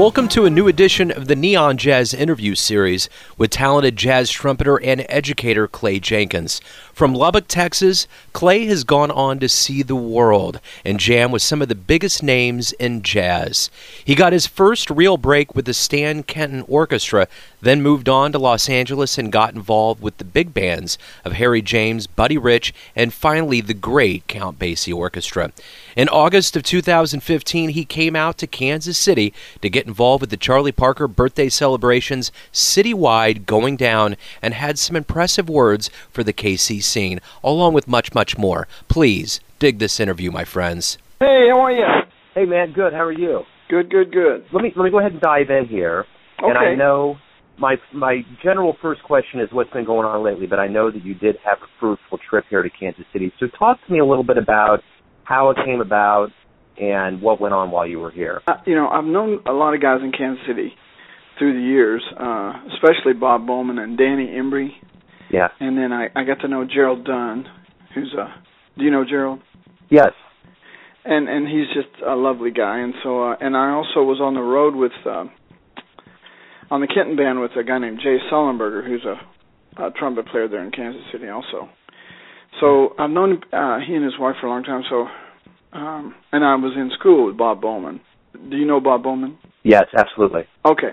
Welcome to a new edition of the Neon Jazz interview series with talented jazz trumpeter and educator Clay Jenkins. From Lubbock, Texas, Clay has gone on to see the world and jam with some of the biggest names in jazz. He got his first real break with the Stan Kenton Orchestra, then moved on to Los Angeles and got involved with the big bands of Harry James, Buddy Rich, and finally the great Count Basie Orchestra. In August of 2015, he came out to Kansas City to get involved with the Charlie Parker birthday celebrations citywide going down and had some impressive words for the KC scene, along with much, much more. Please dig this interview, my friends. Hey, how are you? Hey man, good. How are you? Good, good, good. Let me let me go ahead and dive in here. Okay. And I know my my general first question is what's been going on lately, but I know that you did have a fruitful trip here to Kansas City. So talk to me a little bit about how it came about and what went on while you were here. Uh, you know, I've known a lot of guys in Kansas City through the years, uh, especially Bob Bowman and Danny Embrey. Yeah. And then I, I got to know Gerald Dunn, who's a. Do you know Gerald? Yes. And and he's just a lovely guy. And so uh, and I also was on the road with uh, on the Kenton band with a guy named Jay Sollenberger, who's a, a trumpet player there in Kansas City also. So I've known uh, he and his wife for a long time. So um, and I was in school with Bob Bowman. Do you know Bob Bowman? Yes, absolutely. Okay.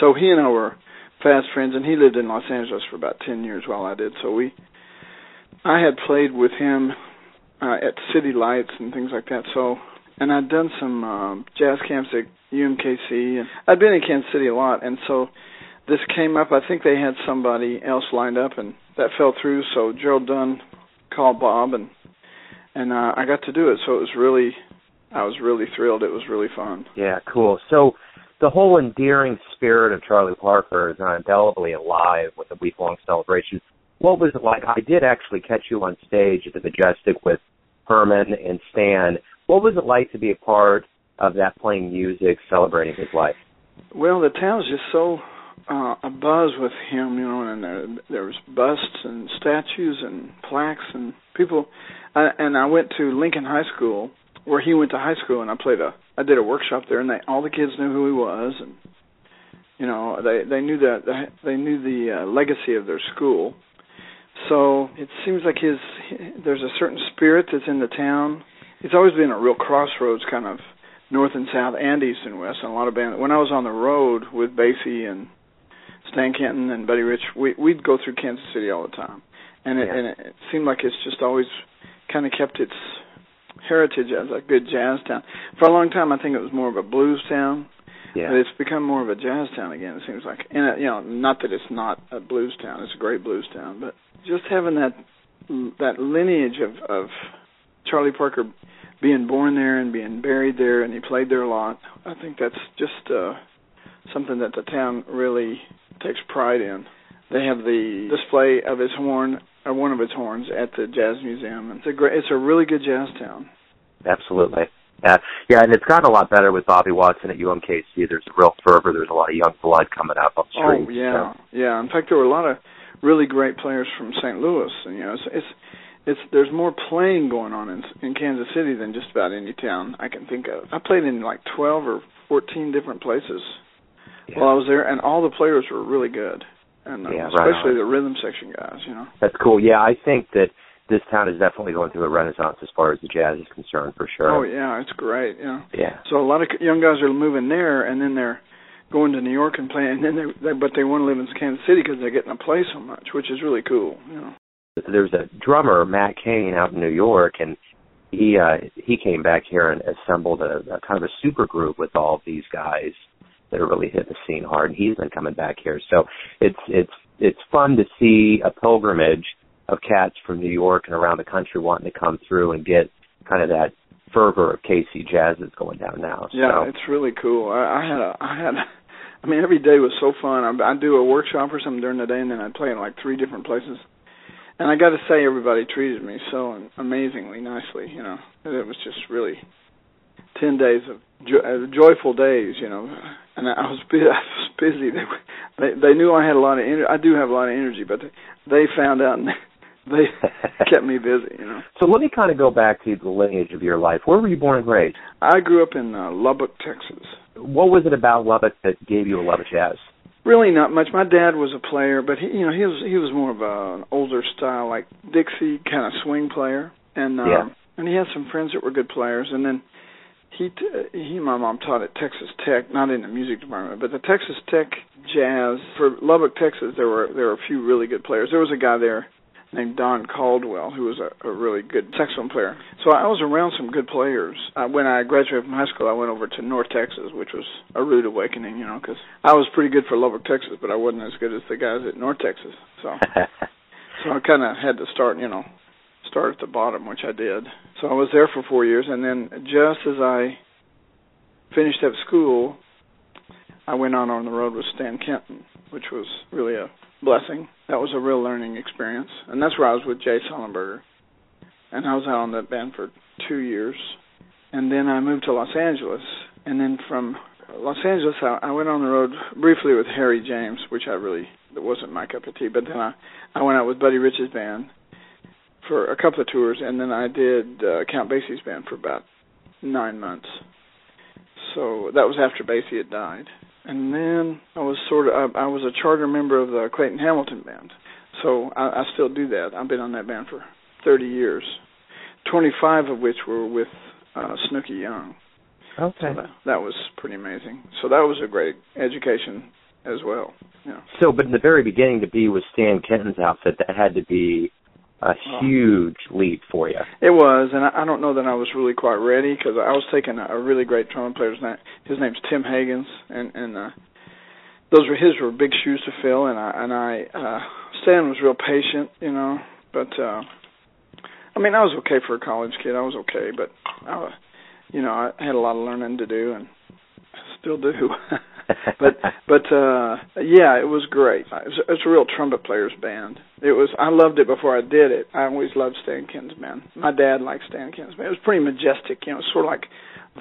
So he and I were fast friends, and he lived in Los Angeles for about ten years while I did. So we, I had played with him uh, at City Lights and things like that. So, and I'd done some um, jazz camps at UMKC, and I'd been in Kansas City a lot. And so this came up. I think they had somebody else lined up, and that fell through. So Gerald Dunn called Bob, and and uh, I got to do it. So it was really, I was really thrilled. It was really fun. Yeah, cool. So the whole endearing spirit of Charlie Parker is indelibly alive with the week long celebration. What was it like? I did actually catch you on stage at the Majestic with Herman and Stan. What was it like to be a part of that playing music, celebrating his life? Well, the town's just so uh, abuzz with him, you know, and there, there was busts and statues and plaques and people. I, and I went to Lincoln High School where he went to high school, and I played a, I did a workshop there, and they all the kids knew who he was, and you know, they they knew that they knew the uh, legacy of their school. So it seems like his there's a certain spirit that's in the town. It's always been a real crossroads kind of north and south and east and west and a lot of bands when I was on the road with Basie and Stan Kenton and Buddy Rich, we we'd go through Kansas City all the time. And it Yeah. and it seemed like it's just always kind of kept its heritage as a good jazz town. For a long time I think it was more of a blues town. Yeah. But it's become more of a jazz town again. It seems like, and uh, you know, not that it's not a blues town; it's a great blues town. But just having that that lineage of of Charlie Parker being born there and being buried there, and he played there a lot. I think that's just uh, something that the town really takes pride in. They have the display of his horn, or one of his horns, at the Jazz Museum. It's a great, it's a really good jazz town. Absolutely. Yeah, yeah, and it's gotten a lot better with Bobby Watson at UMKC. There's a real fervor. There's a lot of young blood coming up on the streets. Oh yeah, so. yeah. In fact, there were a lot of really great players from St. Louis, and you know, it's it's, it's there's more playing going on in in Kansas City than just about any town I can think of. I played in like 12 or 14 different places Yeah. while I was there, and all the players were really good, and uh, Yeah, especially on. the rhythm section guys. You know. That's cool. Yeah, I think that this town is definitely going through a renaissance as far as the jazz is concerned, for sure. Oh yeah, it's great. Yeah. Yeah. So a lot of young guys are moving there, and then they're going to New York and playing, and then they, they but they want to live in Kansas City because they're getting to play so much, which is really cool. You know. There's a drummer, Matt Kane, out in New York, and he uh he came back here and assembled a, a kind of a super group with all of these guys that are really hit the scene hard. And he's been coming back here, so it's it's it's fun to see a pilgrimage of cats from New York and around the country wanting to come through and get kind of that fervor of KC jazz that's going down now. Yeah, it's really cool. I, I had a, I had, a, I mean, every day was so fun. I, I'd do a workshop or something during the day, and then I'd play in like three different places. And I got to say, everybody treated me so amazingly nicely. You know, it was just really ten days of jo- uh, joyful days. You know, and I was busy. I was busy. They, they they knew I had a lot of energy. I do have a lot of energy, but they, they found out. And they kept me busy, you know. So let me kind of go back to the lineage of your life. Where were you born and raised? I grew up in uh, Lubbock, Texas. What was it about Lubbock that gave you a love of jazz? Really, not much. My dad was a player, but he, you know, he was he was more of a, an older style, like Dixie kind of swing player, and um, Yeah. and he had some friends that were good players, and then he t- he and my mom taught at Texas Tech, not in the music department, but the Texas Tech jazz for Lubbock, Texas. There were there were a few really good players. There was a guy there named Don Caldwell who was a, a really good saxophone player. So I was around some good players. Uh, when I graduated from high school, I went over to North Texas, which was a rude awakening, you know, because I was pretty good for Lubbock, Texas, but I wasn't as good as the guys at North Texas. So so I kind of had to start, you know, start at the bottom, which I did. So I was there for four years, and then just as I finished up school, I went on on the road with Stan Kenton, which was really a blessing. That was a real learning experience, and that's where I was with Jay Sollenberger, and I was out on that band for two years, and then I moved to Los Angeles, and then from Los Angeles I, I went on the road briefly with Harry James, which I really that wasn't my cup of tea, but then I I went out with Buddy Rich's band for a couple of tours, and then I did uh, Count Basie's band for about nine months. So that was after Basie had died, and then I was sort of I, I was a charter member of the Clayton Hamilton band. So I, I still do that. I've been on that band for 30 years, 25 of which were with uh, Snooky Young. okay. So that, that was pretty amazing. So that was a great education as well. Yeah. So, but in the very beginning, to be with Stan Kenton's outfit, that had to be a huge leap for you. It was, and I, I don't know that I was really quite ready because I was taking a, a really great trumpet player's name. His name's Tim Hagans, and and uh, those were his were big shoes to fill. And I and I uh, Stan was real patient, you know. But uh, I mean, I was okay for a college kid. I was okay, but I, you know, I had a lot of learning to do, and still do. but but uh yeah, it was great. It's was, it a real trumpet player's band. It was I loved it before I did it. I always loved Stan band. My dad liked Stan band. It was pretty majestic, you know, sort of like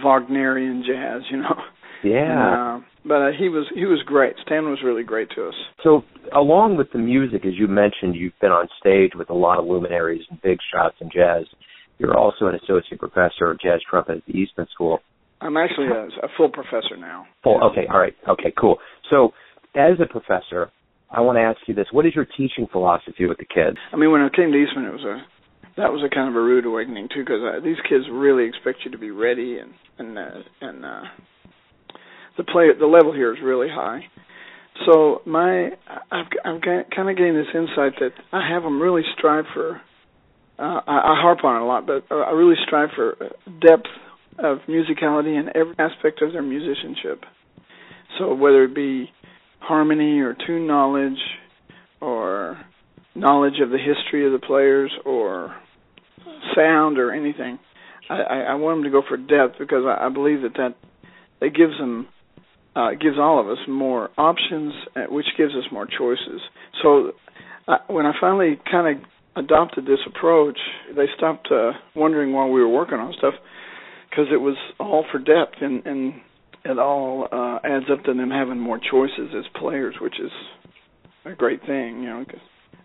Wagnerian jazz, you know. yeah. And, uh, but uh, he was he was great. Stan was really great to us. So, along with the music, as you mentioned, you've been on stage with a lot of luminaries and big shots in jazz. You're also an associate professor of jazz trumpet at the Eastman School. I'm actually a, a full professor now. Full, okay, all right, okay, cool. So, as a professor, I want to ask you this: What is your teaching philosophy with the kids? I mean, when I came to Eastman, it was a that was a kind of a rude awakening too, because uh, these kids really expect you to be ready, and and uh, and uh, the play the level here is really high. So my I've I've kind of gained this insight that I have them really strive for. Uh, I, I harp on it a lot, but uh, I really strive for depth of musicality in every aspect of their musicianship. So whether it be harmony or tune knowledge or knowledge of the history of the players or sound or anything. I, I, want them to go for depth because I, believe that that it gives them uh, gives all of us more options, uh, which gives us more choices. So uh, when I finally kind of adopted this approach, they stopped uh, wondering while we were working on stuff because it was all for depth and and it all uh, adds up to them having more choices as players, which is a great thing, you know. 'cause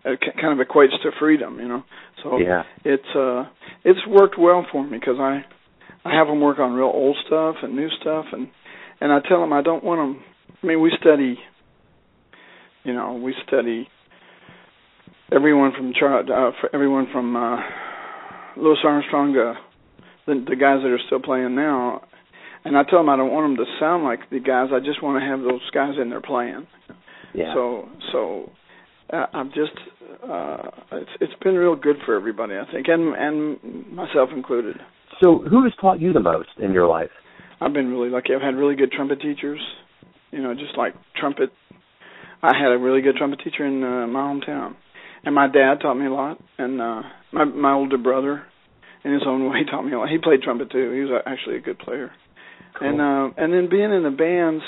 it ki- kind of equates to freedom, you know. So Yeah. it's uh it's worked well for me because I I have them work on real old stuff and new stuff and and I tell them I don't want them I mean we study you know we study everyone from Char- uh, everyone from uh Louis Armstrong to the the guys that are still playing now and I tell them I don't want them to sound like the guys I just want to have those guys in there playing Yeah. so so uh, I'm just uh it's it's been real good for everybody I think and and myself included. so, who has taught you the most in your life? I've been really lucky. I've had really good trumpet teachers. You know, just like trumpet I had a really good trumpet teacher in uh, my hometown. And my dad taught me a lot and uh my my older brother in his own way taught me a lot. He played trumpet too. He was actually a good player. Cool. And uh and then being in the bands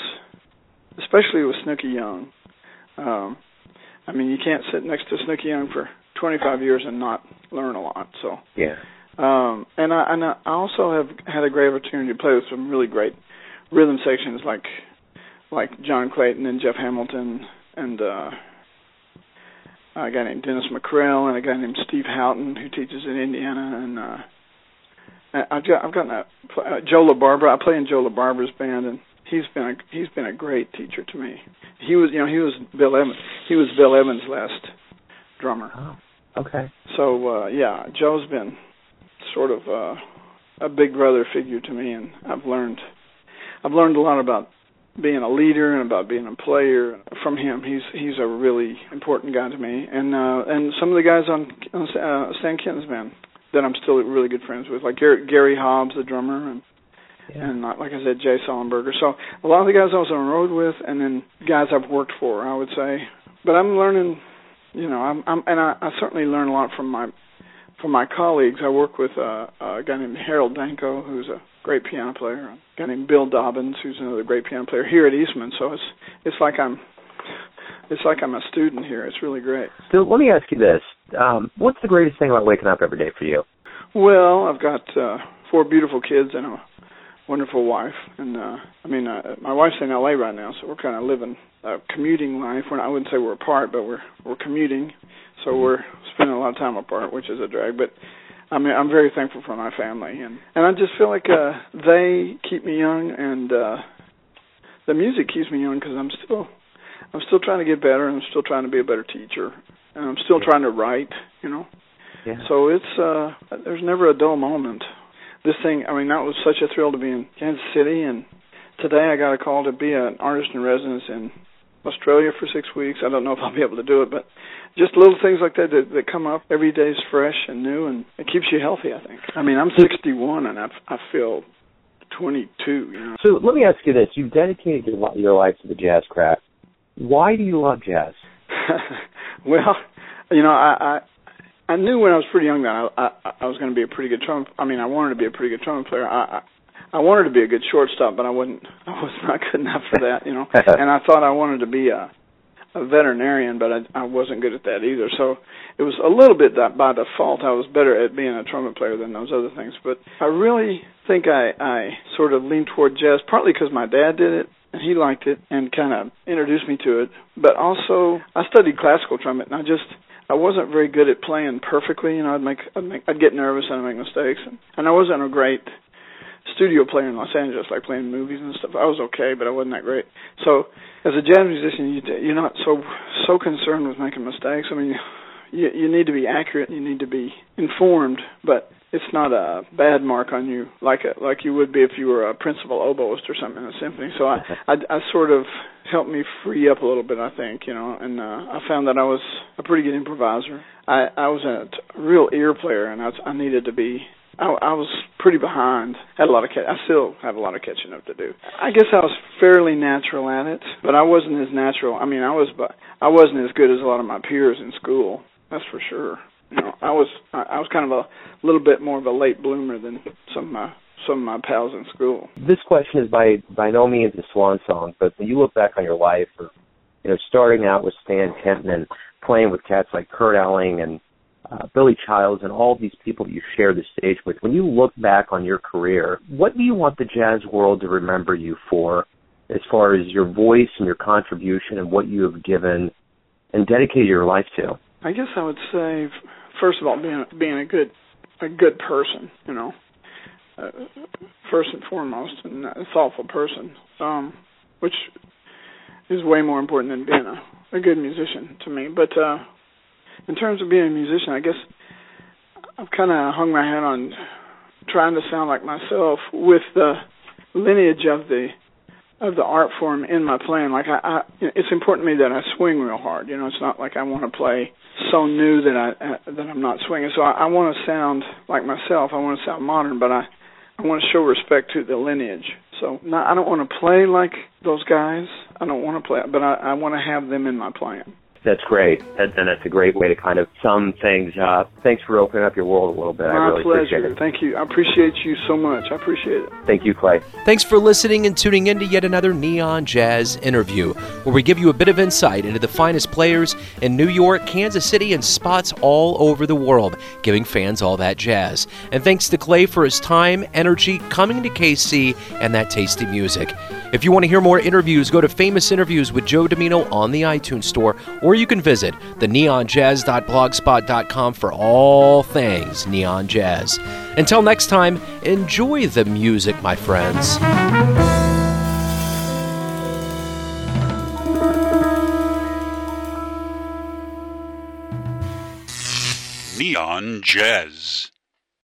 especially with Snooky Young. Um I mean, you can't sit next to Snooky Young for 25 years and not learn a lot. So, yeah. um, and I and I also have had a great opportunity to play with some really great rhythm sections like like John Clayton and Jeff Hamilton and uh a guy named Dennis Mackrel and a guy named Steve Houghton who teaches in Indiana, and uh, I've got I've gotten a uh, Joe LaBarbera. I play in Joe LaBarbera's band, and he's been a he's been a great teacher to me. He was you know he was Bill Evans he was Bill Evans' last drummer. Oh, okay. So uh, yeah, Joe's been sort of uh, a big brother figure to me, and I've learned I've learned a lot about being a leader and about being a player from him. He's he's a really important guy to me, and uh, and some of the guys on on uh, Stan Kenton's band that I'm still really good friends with, like Gary, Gary Hobbs, the drummer, and yeah. and like I said, Jay Sollenberger. So a lot of the guys I was on the road with, and then guys I've worked for, I would say. But I'm learning, you know, I'm, I'm and I, I certainly learn a lot from my from my colleagues. I work with uh, a guy named Harold Danko, who's a great piano player. A guy named Bill Dobbins, who's another great piano player here at Eastman. So it's it's like I'm it's like I'm a student here. It's really great. So let me ask you this: um, What's the greatest thing about waking up every day for you? Well, I've got uh, four beautiful kids and a wonderful wife, and uh, I mean, uh, my wife's in LA right now, so we're kind of living a commuting life. We're I wouldn't say we're apart, but we're we're commuting, so we're spending a lot of time apart, which is a drag. But I mean, I'm very thankful for my family, and and I just feel like uh, they keep me young, and uh, the music keeps me young because I'm still I'm still trying to get better, and I'm still trying to be a better teacher, and I'm still trying to write, you know. Yeah. So it's uh there's never a dull moment. This thing, I mean, that was such a thrill to be in Kansas City, and today I got a call to be an artist in residence in Australia for six weeks. I don't know if I'll be able to do it, but just little things like that that, that come up every day is fresh and new, and it keeps you healthy. I think. I mean, I'm 61 and I I feel 22. You know. So let me ask you this: You've dedicated your your life to the jazz craft. Why do you love jazz? well, you know, I, I I knew when I was pretty young that I I, I was going to be a pretty good trumpet. I mean, I wanted to be a pretty good trumpet player. I, I wanted to be a good shortstop, but I wasn't. I was not good enough for that, you know. and I thought I wanted to be a a veterinarian, but I, I wasn't good at that either. So it was a little bit that by default I was better at being a trumpet player than those other things. But I really think I I sort of leaned toward jazz, partly because my dad did it and he liked it and kind of introduced me to it. But also I studied classical trumpet, and I just I wasn't very good at playing perfectly. You know, I'd make I'd, make, I'd get nervous and I'd make mistakes, and, and I wasn't a great studio player in Los Angeles, like playing movies and stuff. I was okay, but I wasn't that great. So, as a jazz musician, you you're not so so concerned with making mistakes. I mean, you you need to be accurate, you need to be informed, but it's not a bad mark on you like a, like you would be if you were a principal oboist or something in a symphony. So I, I I sort of helped me free up a little bit, I think, you know, and uh, I found that I was a pretty good improviser. I I was a real ear player, and I was, I needed to be I, I was pretty behind. Had a lot of catch. I still have a lot of catching up to do. I guess I was fairly natural at it, but I wasn't as natural. I mean, I was, but I wasn't as good as a lot of my peers in school. That's for sure. You know, I was, I I was kind of a little bit more of a late bloomer than some of my some of my pals in school. This question is by by no means a swan song, but when you look back on your life, or you know, starting out with Stan Kenton and playing with cats like Kurt Elling and uh, Billy Childs and all these people that you share the stage with, when you look back on your career, what do you want the jazz world to remember you for as far as your voice and your contribution and what you have given and dedicated your life to? I guess I would say, first of all, being being a good a good person, you know, uh, first and foremost, and a thoughtful person, um, which is way more important than being a, a good musician to me. But uh, in terms of being a musician, I guess I've kind of hung my hat on trying to sound like myself with the lineage of the of the art form in my playing. Like I, I it's important to me that I swing real hard. You know, it's not like I want to play so new that I uh, that I'm not swinging. So I, I want to sound like myself. I want to sound modern, but I I want to show respect to the lineage. So not, I don't want to play like those guys. I don't want to play, but I, I want to have them in my playing. That's great, and that's a great way to kind of sum things up. Thanks for opening up your world a little bit. My I really pleasure. appreciate it. Thank you. I appreciate you so much. I appreciate it. Thank you, Clay. Thanks for listening and tuning in to yet another Neon Jazz interview, where we give you a bit of insight into the finest players in New York, Kansas City, and spots all over the world, giving fans all that jazz. And thanks to Clay for his time, energy, coming to KC, and that tasty music. If you want to hear more interviews, go to Famous Interviews with Joe Dimino on the iTunes Store or or you can visit the neonjazz.blogspot.com for all things neon jazz. Until next time, enjoy the music, my friends. Neon Jazz.